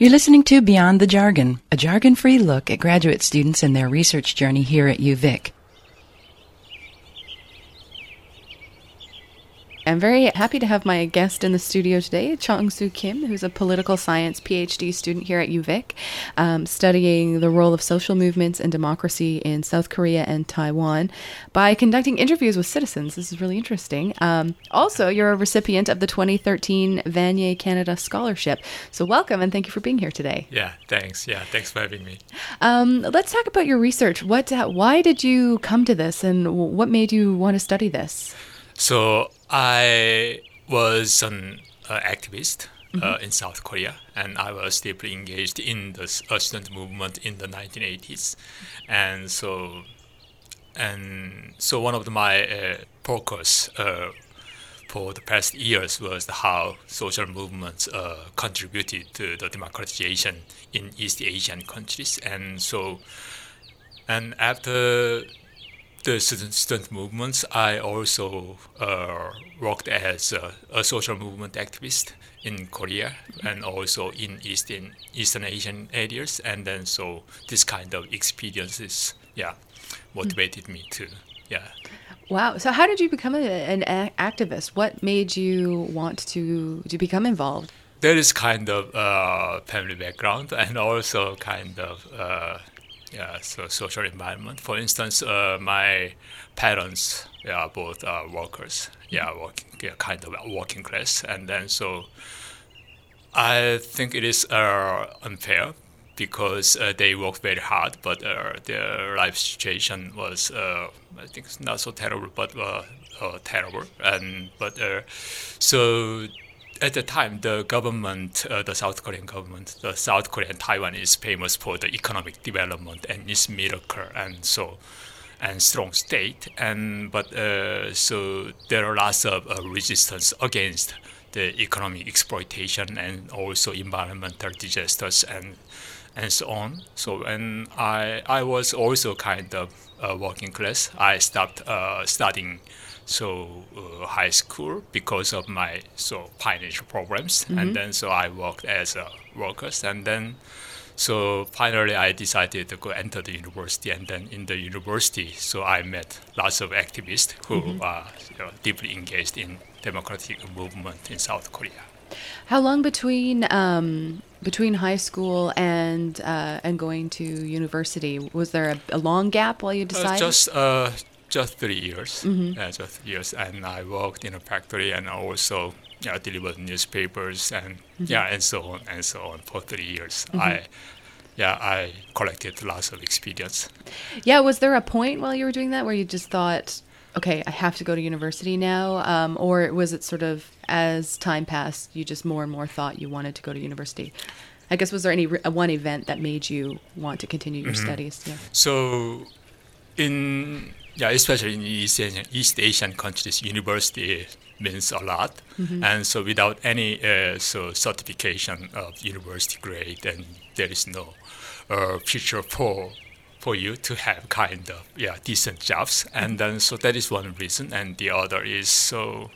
You're listening to Beyond the Jargon, a jargon free look at graduate students and their research journey here at UVic. I'm very happy to have my guest in the studio today, Chong-Su Kim, who's a political science PhD student here at UVic, um, studying the role of social movements and democracy in South Korea and Taiwan by conducting interviews with citizens. This is really interesting. Um, also, you're a recipient of the 2013 Vanier Canada Scholarship. So, welcome and thank you for being here today. Yeah, thanks. Yeah, thanks for having me. Um, let's talk about your research. What, uh, why did you come to this, and what made you want to study this? So I was an uh, activist uh, mm-hmm. in South Korea, and I was deeply engaged in the uh, student movement in the 1980s, and so and so one of the, my uh, focus uh, for the past years was how social movements uh, contributed to the democratization in East Asian countries, and so and after the student, student movements, I also uh, worked as a, a, social movement activist in Korea and also in Eastern Eastern Asian areas, and then so this kind of experiences, yeah, motivated me to, yeah. Wow. So how did you become a, an activist? What made you want to to become involved? There is kind of uh, family background and also kind of uh, yeah, so social environment. For instance, uh, my parents are both uh, workers. Yeah, working yeah, kind of working class, and then so I think it is uh, unfair because uh, they work very hard, but uh, their life situation was uh, I think not so terrible, but terrible, and but so at the time, the government, uh, the South Korean government, the South Korean Taiwan is famous for the economic development and its miracle and so and strong state. And but uh, so there are lots of uh, resistance against the economic exploitation and also environmental disasters and and so on. So and I I was also kind of uh, working class. I stopped uh, studying so uh, high school because of my so financial problems mm-hmm. and then so i worked as a worker and then so finally i decided to go enter the university and then in the university so i met lots of activists who mm-hmm. are you know, deeply engaged in democratic movement in south korea how long between um, between high school and uh, and going to university was there a, a long gap while you decided? Uh, just uh, just three years. Mm-hmm. Yeah, just three years, and I worked in a factory and also yeah, delivered newspapers and mm-hmm. yeah, and so on and so on for three years. Mm-hmm. I yeah, I collected lots of experience. Yeah, was there a point while you were doing that where you just thought, okay, I have to go to university now, um, or was it sort of as time passed, you just more and more thought you wanted to go to university? I guess was there any re- one event that made you want to continue your mm-hmm. studies? Yeah. So, in yeah, especially in East Asian, East Asian countries, university means a lot, mm-hmm. and so without any uh, so certification of university grade, then there is no uh, future for for you to have kind of yeah decent jobs, and then so that is one reason, and the other is so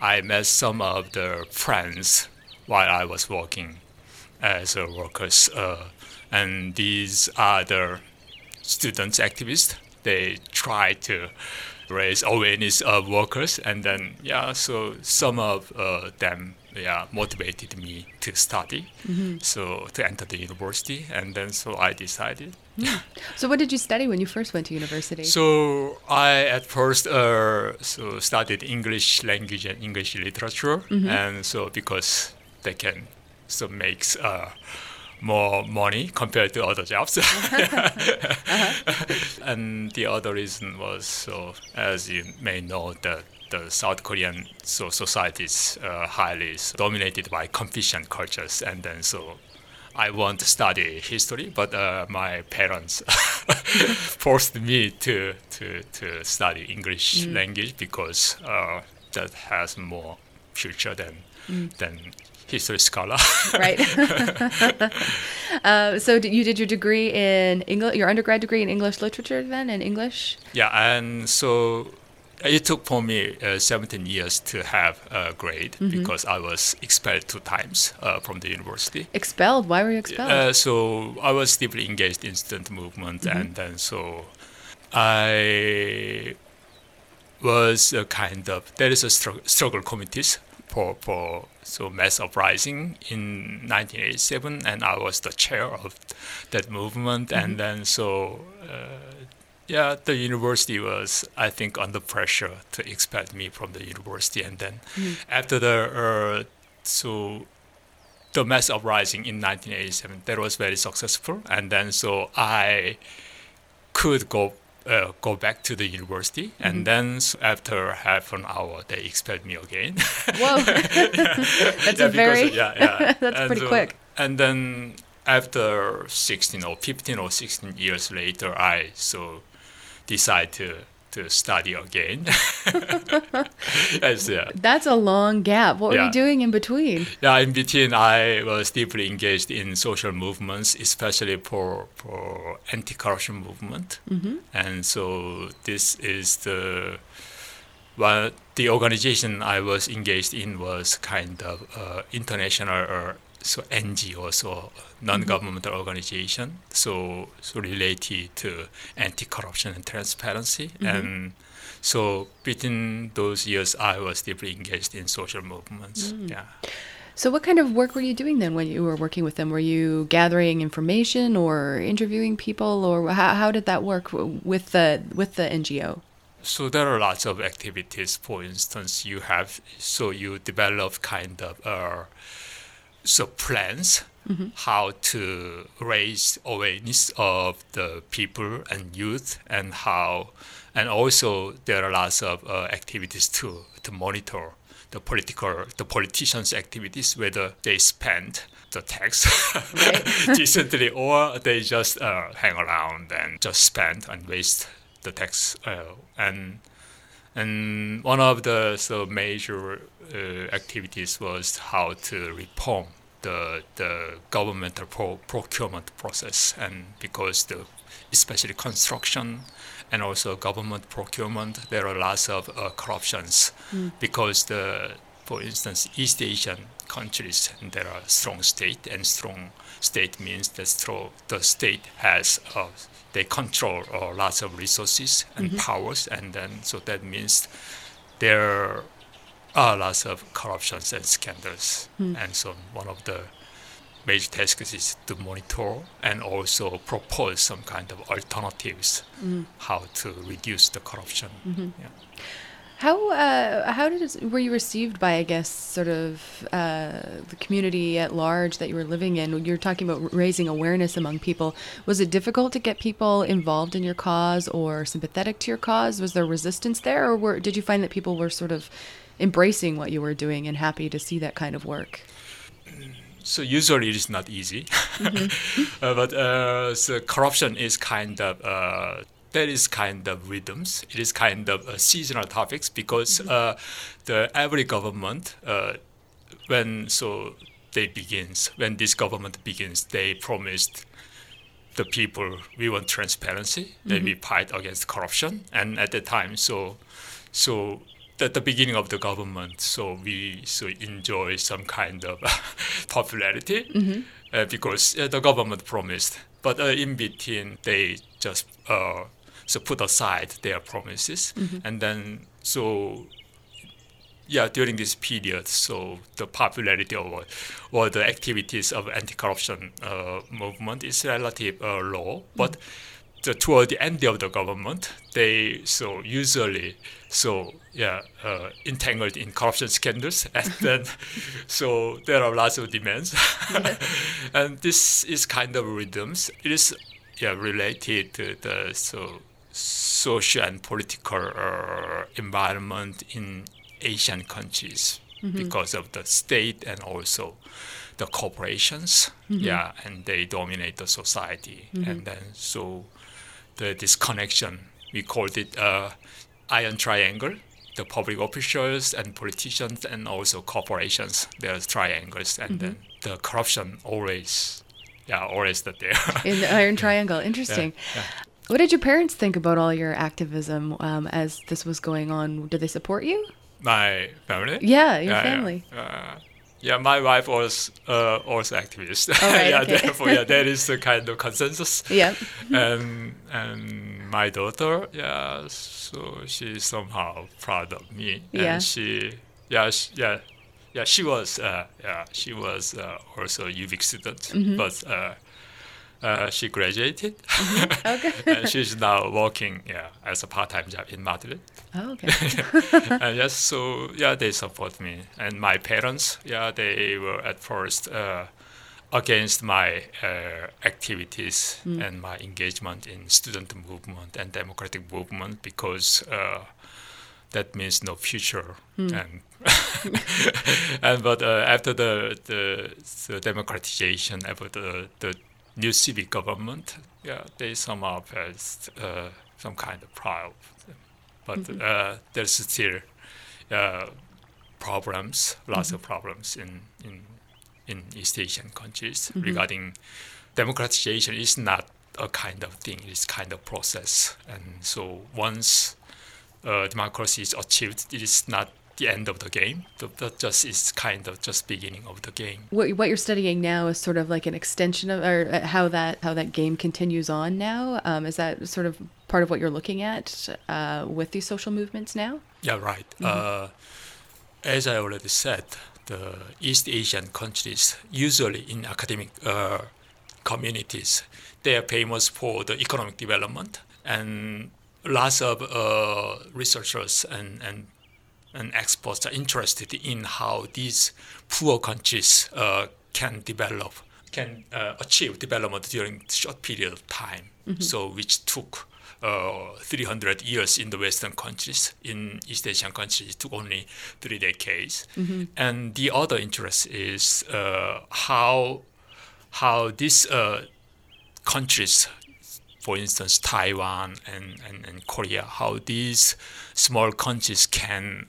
I met some of the friends while I was working as a workers, uh, and these are the students activists they try to raise awareness of workers and then yeah so some of uh, them yeah motivated me to study mm-hmm. so to enter the university and then so i decided mm. so what did you study when you first went to university so i at first uh, so studied english language and english literature mm-hmm. and so because they can so makes uh, more money compared to other jobs. uh-huh. And the other reason was so, as you may know, that the South Korean so society is uh, highly dominated by Confucian cultures, and then so I want to study history, but uh, my parents forced me to, to, to study English mm. language because uh, that has more future than mm. than history scholar. right. uh, so you did your degree in English, your undergrad degree in English literature then, in English? Yeah, and so it took for me uh, 17 years to have a grade mm-hmm. because I was expelled two times uh, from the university. Expelled? Why were you expelled? Uh, so I was deeply engaged in student movement, mm-hmm. and then so I was a kind of there is a struggle, struggle committees for for so mass uprising in 1987, and I was the chair of that movement, mm-hmm. and then so uh, yeah, the university was, I think, under pressure to expel me from the university. And then mm. after the, uh, so the mass uprising in 1987, that was very successful. And then so I could go uh, go back to the university, mm-hmm. and then after half an hour, they expelled me again. Whoa, that's yeah, very yeah, yeah. that's and, pretty quick. And then after 16 or 15 or 16 years later, I so decide to to study again. Yeah. That's a long gap. What were you doing in between? Yeah, in between, I was deeply engaged in social movements, especially for for anti-corruption movement, mm-hmm. and so this is the well, the organization I was engaged in was kind of uh, international uh, so NGO, so non-governmental mm-hmm. organization, so so related to anti-corruption and transparency, mm-hmm. and so between those years, I was deeply engaged in social movements. Mm. Yeah. So, what kind of work were you doing then when you were working with them? Were you gathering information or interviewing people, or how, how did that work with the with the NGO? So there are lots of activities. For instance, you have so you develop kind of uh, so plans mm-hmm. how to raise awareness of the people and youth and how and also there are lots of uh, activities too to monitor the political the politicians activities whether they spend the tax decently or they just uh, hang around and just spend and waste the tax uh, and and one of the so major activities was how to reform the the governmental pro- procurement process, and because the especially construction and also government procurement, there are lots of uh, corruptions mm. because the for instance East Asian countries and there are strong state and strong state means that strong, the state has uh, they control uh, lots of resources and mm-hmm. powers, and then so that means there are lots of corruptions and scandals, mm. and so one of the major tasks is to monitor and also propose some kind of alternatives mm. how to reduce the corruption. Mm-hmm. Yeah. How uh, how did it, were you received by I guess sort of uh, the community at large that you were living in? You're talking about raising awareness among people. Was it difficult to get people involved in your cause or sympathetic to your cause? Was there resistance there, or were, did you find that people were sort of embracing what you were doing and happy to see that kind of work? So usually it is not easy, mm-hmm. uh, but uh, so corruption is kind of uh, that is kind of rhythms. It is kind of uh, seasonal topics because mm-hmm. Uh, the every government uh, when so they begins when this government begins they promised the people we want transparency mm-hmm. that we fight against corruption and at the time so so at the beginning of the government, so we so enjoy some kind of popularity mm-hmm. uh, because uh, the government promised. But uh, in between, they just uh, so put aside their promises, mm-hmm. and then so yeah, during this period, so the popularity of or the activities of anti-corruption uh, movement is relatively uh, low, but. Mm-hmm the, toward the end of the government, they so usually so yeah uh, entangled in corruption scandals, and then so there are lots of demands, and this is kind of rhythms. It is yeah related to the so social and political uh, environment in Asian countries mm-hmm. because of the state and also the corporations. Mm-hmm. Yeah, and they dominate the society, mm-hmm. and then so the, disconnection. We called it uh, iron triangle. The public officials and politicians and also corporations, there's triangles, and mm-hmm. then the corruption always, yeah, always that there. In the iron triangle, interesting. Yeah, yeah. What did your parents think about all your activism um, as this was going on? Did they support you? My family? Yeah, your family. Yeah, uh, yeah, my wife was uh, also activist. Right, yeah, okay. therefore, yeah, that is the kind of consensus. Yeah. and and my daughter, yeah, so she's somehow proud of me. Yeah. And she, yeah, she, yeah, yeah, she was, uh, yeah, she was uh, also a UVic student, Mm-hmm. but uh, uh, she graduated, Okay. and she's now working, yeah, as a part-time job in Madrid. Oh, okay. and yes, so yeah, they support me. And my parents, yeah, they were at first uh, against my uh, activities and my engagement in student movement and democratic movement because uh, that means no future. And and but uh, after the, the the democratization, after the the new civic government, yeah, they somehow has uh, some kind of pride but uh, there's still uh, problems, lots of problems in, in in East Asian countries regarding democratization. is not a kind of thing; it's kind of process. And so once uh, democracy is achieved, it is not the end of the game. That that just is kind of just beginning of the game. what, what you're studying now is sort of like an extension of, or uh, how that how that game continues on now. Um, is that sort of part of what you're looking at uh, with these social movements now? Yeah, right. Uh, as I already said, the East Asian countries, usually in academic uh, communities, they are famous for the economic development, and lots of uh, researchers and, and and experts are interested in how these poor countries uh, can develop, can uh, achieve development during short period of time. So, which took uh, 300 years in the Western countries. In East Asian countries, it took only three decades. And the other interest is uh, how how these uh, countries for instance, Taiwan and, and, and Korea, how these small countries can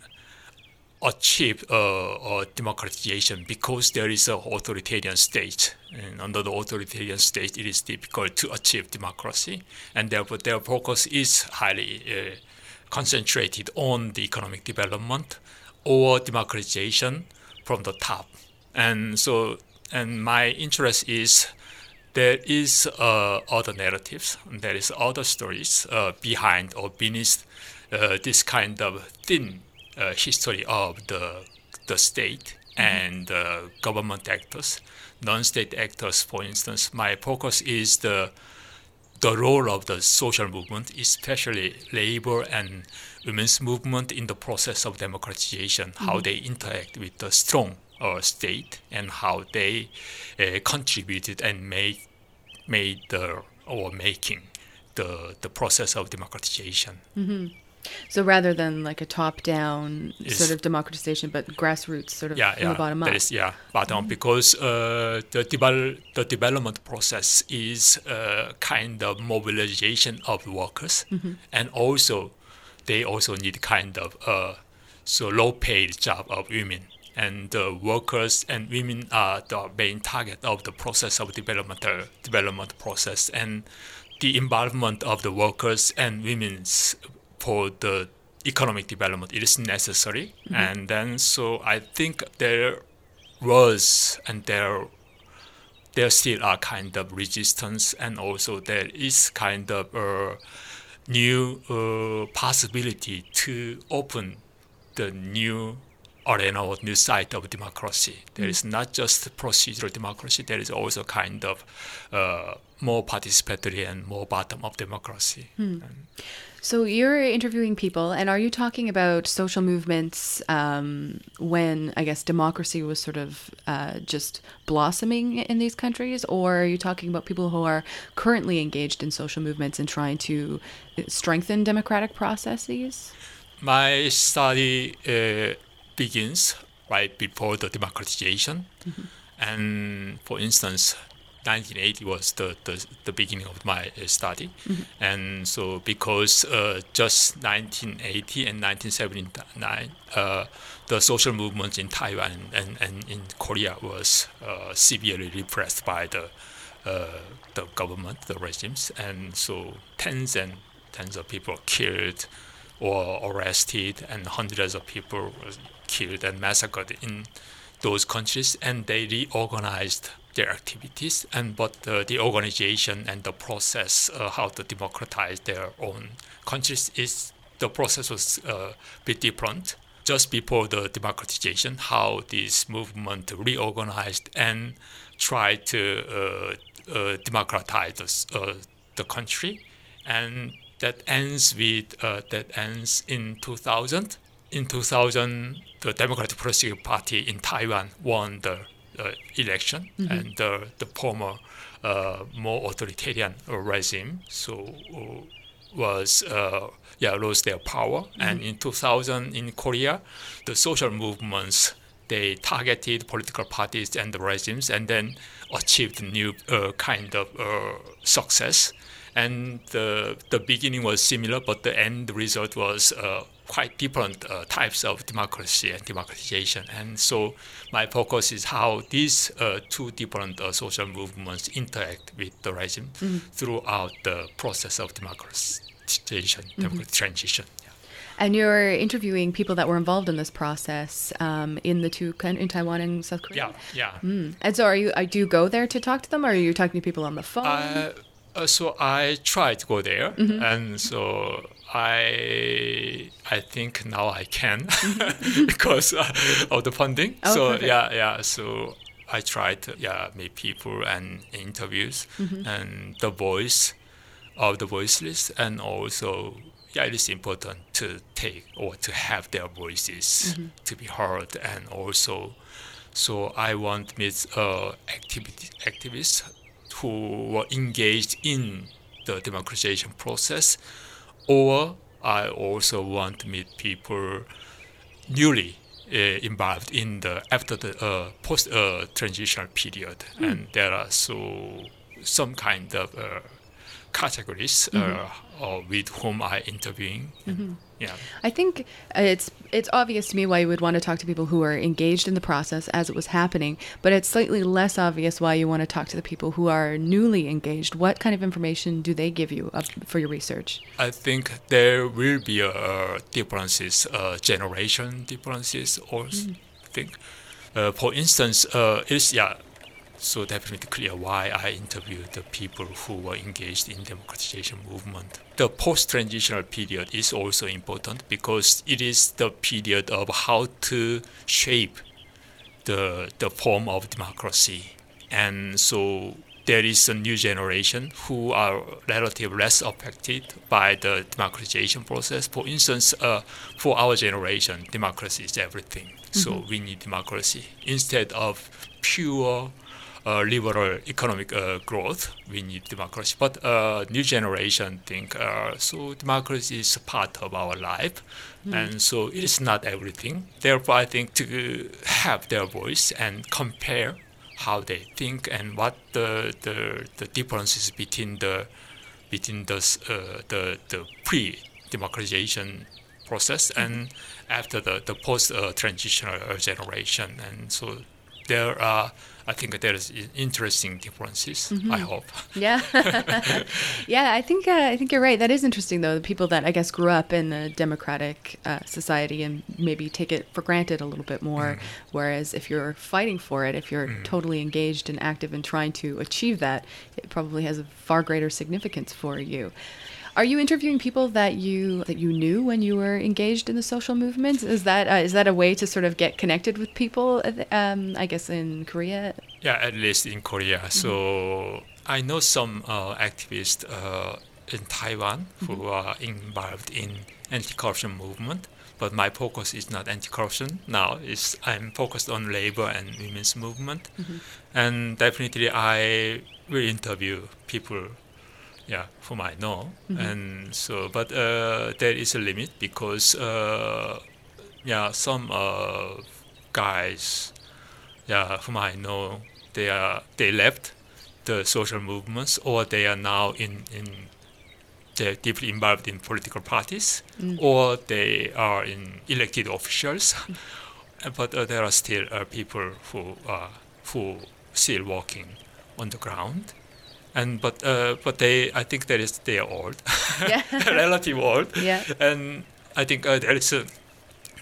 achieve uh, democratization because there is an authoritarian state. And under the authoritarian state, it is difficult to achieve democracy. And therefore, their focus is highly uh, concentrated on the economic development or democratization from the top. And so, and my interest is there is uh, other narratives, there is other stories uh, behind or beneath uh, this kind of thin uh, history of the the state and uh, government actors, non-state actors. For instance, my focus is the the role of the social movement, especially labor and women's movement in the process of democratization, how they interact with the strong uh, state and how they uh, contributed and made made the or making the the process of democratization. So rather than like a top-down sort of democratization, but grassroots sort of yeah, from yeah, the bottom up. that is yeah, bottom because uh, the devel- the development process is uh, kind of mobilization of workers, and also they also need kind of uh, so low-paid job of women, and the workers and women are the main target of the process of developmental development process, and the involvement of the workers and women's for the economic development it is necessary and then so i think there was and there there still are kind of resistance and also there is kind of a new uh, possibility to open the new arena or new side of democracy. There is not just procedural democracy, there is also kind of uh, more participatory and more bottom up democracy. And So you're interviewing people, and are you talking about social movements um, when I guess democracy was sort of uh, just blossoming in these countries, or are you talking about people who are currently engaged in social movements and trying to strengthen democratic processes? my study uh, begins right before the democratization. And for instance, 1980 was the, the, the beginning of my uh, study. And so because uh, just 1980 and 1979, uh, the social movements in Taiwan and, and in Korea was uh, severely repressed by the uh, the government, the regimes, and so tens and tens of people were killed or arrested, and hundreds of people were killed and massacred in those countries, and they reorganized their activities. And but uh, the organization and the process, uh, how to democratize their own countries, is the process was a uh, bit different. Just before the democratization, how this movement reorganized and tried to uh, uh, democratize the, the country, and that ends with that ends in 2000 in 2000, the Democratic Progressive Party in Taiwan won the uh, election, mm-hmm. and the, the former uh, more authoritarian regime so uh, was uh, yeah lost their power. Mm-hmm. And in 2000 in Korea, the social movements they targeted political parties and the regimes, and then achieved new uh, kind of uh, success. And the the beginning was similar, but the end result was quite different uh, types of democracy and democratization. And so my focus is how these uh, two different uh, social movements interact with the regime mm-hmm. throughout the process of democratization, mm-hmm. transition. And you're interviewing people that were involved in this process um, in the two in Taiwan and South Korea. Yeah, yeah. Mm. And so, are you? Uh, do you go there to talk to them, or are you talking to people on the phone? Uh, uh, so I try to go there, mm-hmm. and so I I think now I can because uh, of the funding. Oh, so perfect. yeah, yeah. So I tried to yeah meet people and interviews mm-hmm. and the voice of the voiceless and also yeah it is important to take or to have their voices mm-hmm. to be heard and also so I want meet uh, activity, activists who were engaged in the democratization process or I also want to meet people newly uh, involved in the after the uh, post uh, transitional period, mm. and there are so some kind of uh, categories uh, mm-hmm. with whom I interviewing. Mm-hmm. Yeah, I think it's it's obvious to me why you would want to talk to people who are engaged in the process as it was happening, but it's slightly less obvious why you want to talk to the people who are newly engaged. What kind of information do they give you for your research? I think there will be uh, differences, uh, generation differences, or mm. I think. Uh, for instance, uh, it's yeah, so definitely clear why I interviewed the people who were engaged in democratization movement. The post-transitional period is also important because it is the period of how to shape the the form of democracy, and so there is a new generation who are relatively less affected by the democratization process. For instance, uh, for our generation, democracy is everything. Mm-hmm. So we need democracy instead of pure uh, liberal economic uh, growth, we need democracy. But uh, new generation think uh, so democracy is part of our life, mm. and so it is not everything. Therefore, I think to have their voice and compare how they think and what the the, the differences between the between the uh, the, the pre democratization process and mm-hmm. after the, the post uh, transitional generation and so there are I think there is interesting differences. Mm-hmm. I hope. Yeah, yeah. I think uh, I think you're right. That is interesting, though. The people that I guess grew up in a democratic uh, society and maybe take it for granted a little bit more. Mm. Whereas if you're fighting for it, if you're mm. totally engaged and active in trying to achieve that, it probably has a far greater significance for you. Are you interviewing people that you that you knew when you were engaged in the social movements? Is that uh, is that a way to sort of get connected with people? Um, I guess in Korea. Yeah, at least in Korea. Mm-hmm. So I know some uh, activists uh, in Taiwan who mm-hmm. are involved in anti-corruption movement. But my focus is not anti-corruption now. Is I'm focused on labor and women's movement, mm-hmm. and definitely I will interview people yeah, whom I know, mm-hmm. and so but uh, there is a limit because uh, yeah, some uh, guys, yeah, whom I know, they are they left the social movements or they are now in in they're deeply involved in political parties mm. or they are in elected officials, mm. but uh, there are still uh, people who are who still working on the ground and but uh, but they I think that is they are old, Yeah. relative old, Yeah. and I think uh, there is a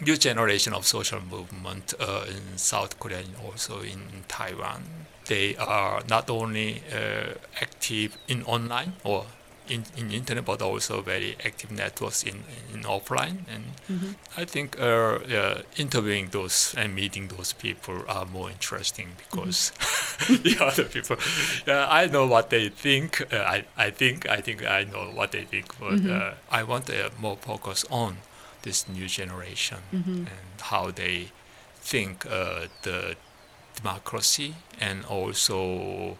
new generation of social movement uh, in South Korea and also in Taiwan. They are not only uh, active in online or in, in internet, but also very active networks in, in offline. And I think uh, yeah, interviewing those and meeting those people are more interesting because the other people, yeah, I know what they think. Uh, I, I think I think I know what they think, but uh, I want uh, more focus on this new generation and how they think uh, the democracy and also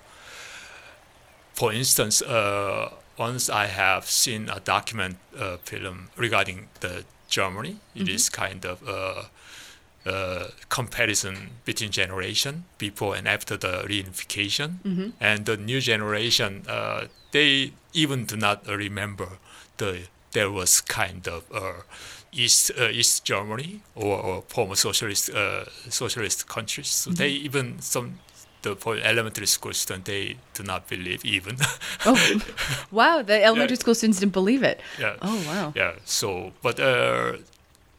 for instance uh, once i have seen a document uh, film regarding the germany It is kind of a, uh, comparison between generation before and after the reunification. And the new generation uh, they even do not uh, remember the there was kind of uh, East uh, East Germany or, or former socialist uh, socialist countries. So they even some the for elementary school students they do not believe even. Oh, wow. The elementary school students didn't believe it. yeah. Oh, wow. Yeah. So, but uh,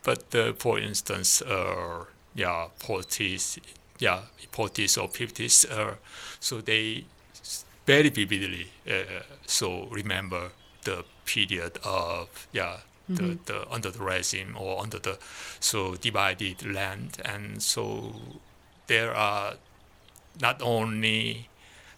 but uh, for instance, uh, yeah, forties, yeah, forties or fifties. Uh, so they very vividly uh, so remember the period of yeah. The, the under the regime or under the so divided land and so there are not only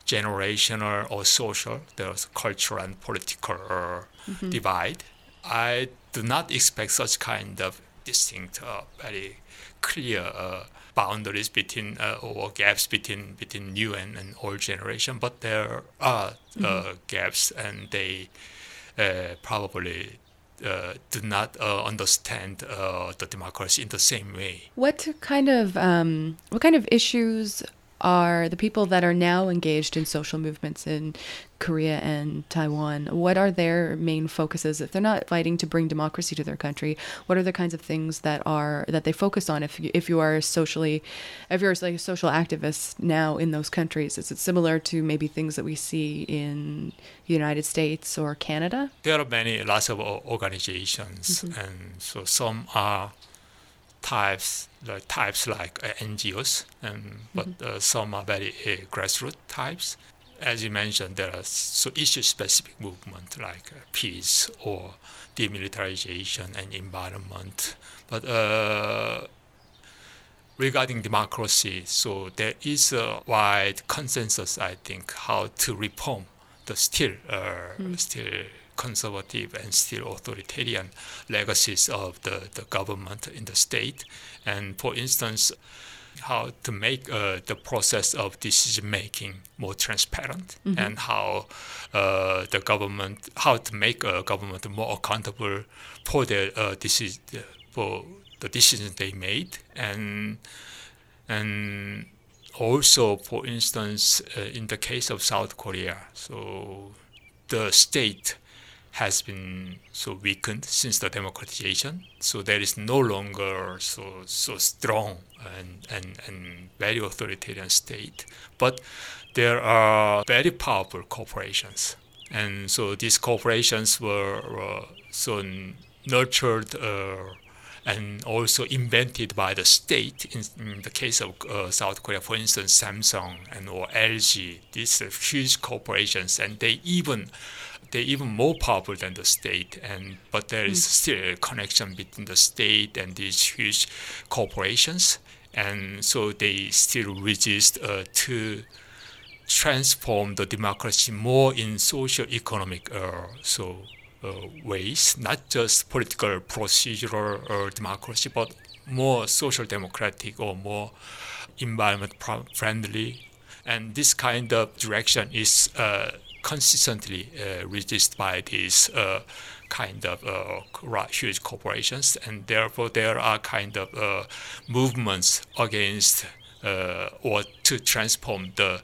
generational or social, there's cultural and political uh, divide. I do not expect such kind of distinct, uh, very clear uh, boundaries between uh, or gaps between between new and, and old generation, but there are uh, gaps, and they uh, probably uh, do not uh, understand uh, the democracy in the same way. What kind of um, what kind of issues are the people that are now engaged in social movements in Korea and Taiwan? What are their main focuses if they're not fighting to bring democracy to their country? What are the kinds of things that are that they focus on? If you, if you are socially, if you're like a social activist now in those countries, is it similar to maybe things that we see in the United States or Canada? there are many lots of organizations mm-hmm. and so some are types like types like uh, NGOs and but uh, some are very uh, grassroots types. As you mentioned there are so issue specific movement like uh, peace or demilitarization and environment. But uh, regarding democracy, so there is a wide consensus, I think, how to reform the still uh, still conservative and still authoritarian legacies of the, the government in the state. And for instance, how to make uh, the process of decision making more transparent and how uh, the government how to make a government more accountable for their uh, decision for the decisions they made and and also for instance uh, in the case of South Korea so the state has been so weakened since the democratization. So there is no longer so so strong and, and, and very authoritarian state. But there are very powerful corporations. And so these corporations were, were so nurtured uh, and also invented by the state. In, in the case of uh, South Korea, for instance, Samsung and or LG, these huge corporations, and they even they're even more powerful than the state. And but there is still a connection between the state and these huge corporations, and so they still resist uh, to transform the democracy more in social economic uh, so uh, ways, not just political procedural uh, democracy, but more social democratic or more environment friendly. And this kind of direction is uh, consistently uh, resisted by these uh, kind of uh, huge corporations, and therefore there are kind of uh, movements against uh, or to transform the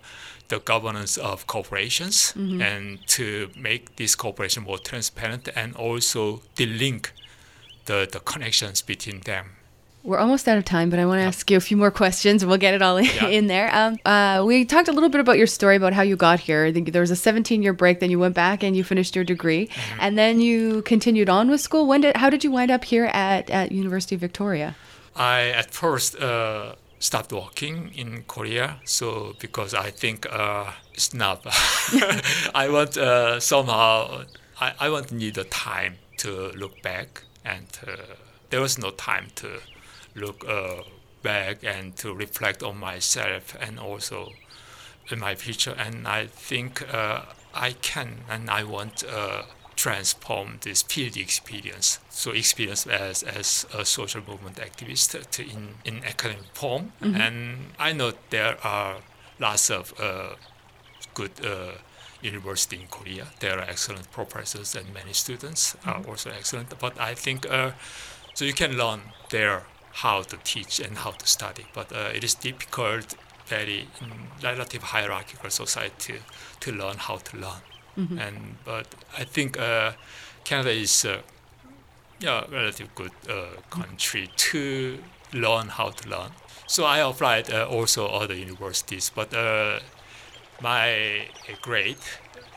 the governance of corporations and to make this corporation more transparent and also delink the, the connections between them. We're almost out of time, but I want to ask you a few more questions, and we'll get it all in, Yeah. in there. Um, uh, we talked a little bit about your story about how you got here. I think there was a 17-year break, then you went back and you finished your degree, Mm-hmm. and then you continued on with school. When did? How did you wind up here at at University of Victoria? I at first uh, stopped working in Korea, so because I think uh, it's not. I want uh, somehow I, I want need the time to look back, and uh, there was no time to look uh, back and to reflect on myself and also in my future. And I think uh, I can and I want. Uh, transform this PhD experience, so experience as, as a social movement activist to in, in academic form. And I know there are lots of uh, good uh, university in Korea. There are excellent professors and many students are also excellent. But I think uh, so you can learn there how to teach and how to study. But uh, it is difficult, very in relative hierarchical society to learn how to learn. And but I think uh, Canada is a yeah, relative good uh, country to learn how to learn. So I applied uh, also other universities, but uh, my grade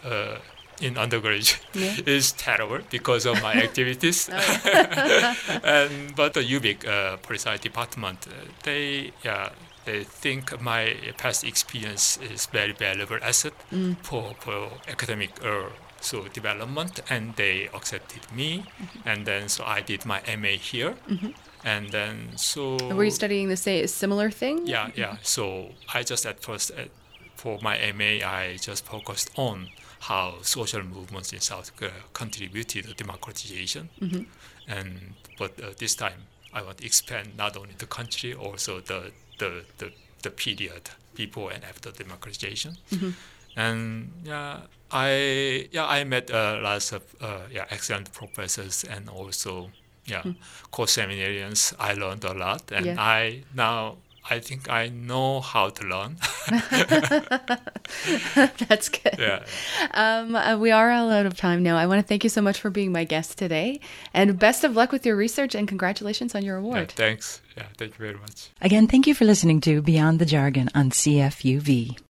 uh, in undergraduate Yeah. is terrible because of my activities. and but the UVic uh, Policy department, uh, they yeah they think my past experience is very valuable asset for for academic uh, so development, and they accepted me, and then so I did my MA here, and then so Were you studying the same similar thing? yeah, yeah. So I just at first, uh, for my MA, I just focused on how social movements in South Korea contributed to democratization, and but uh, this time I want to expand not only the country, also the the the, the period before and after democratization, and yeah. I yeah I met uh, lots of uh, yeah excellent professors and also yeah co-seminarians. I learned a lot and Yeah. I now I think I know how to learn. That's good. yeah. Um, uh, we are all out of time now. I want to thank you so much for being my guest today, and best of luck with your research and congratulations on your yeah. award. Thanks. Yeah. Thank you very much. Again, thank you for listening to Beyond the Jargon on CFUV.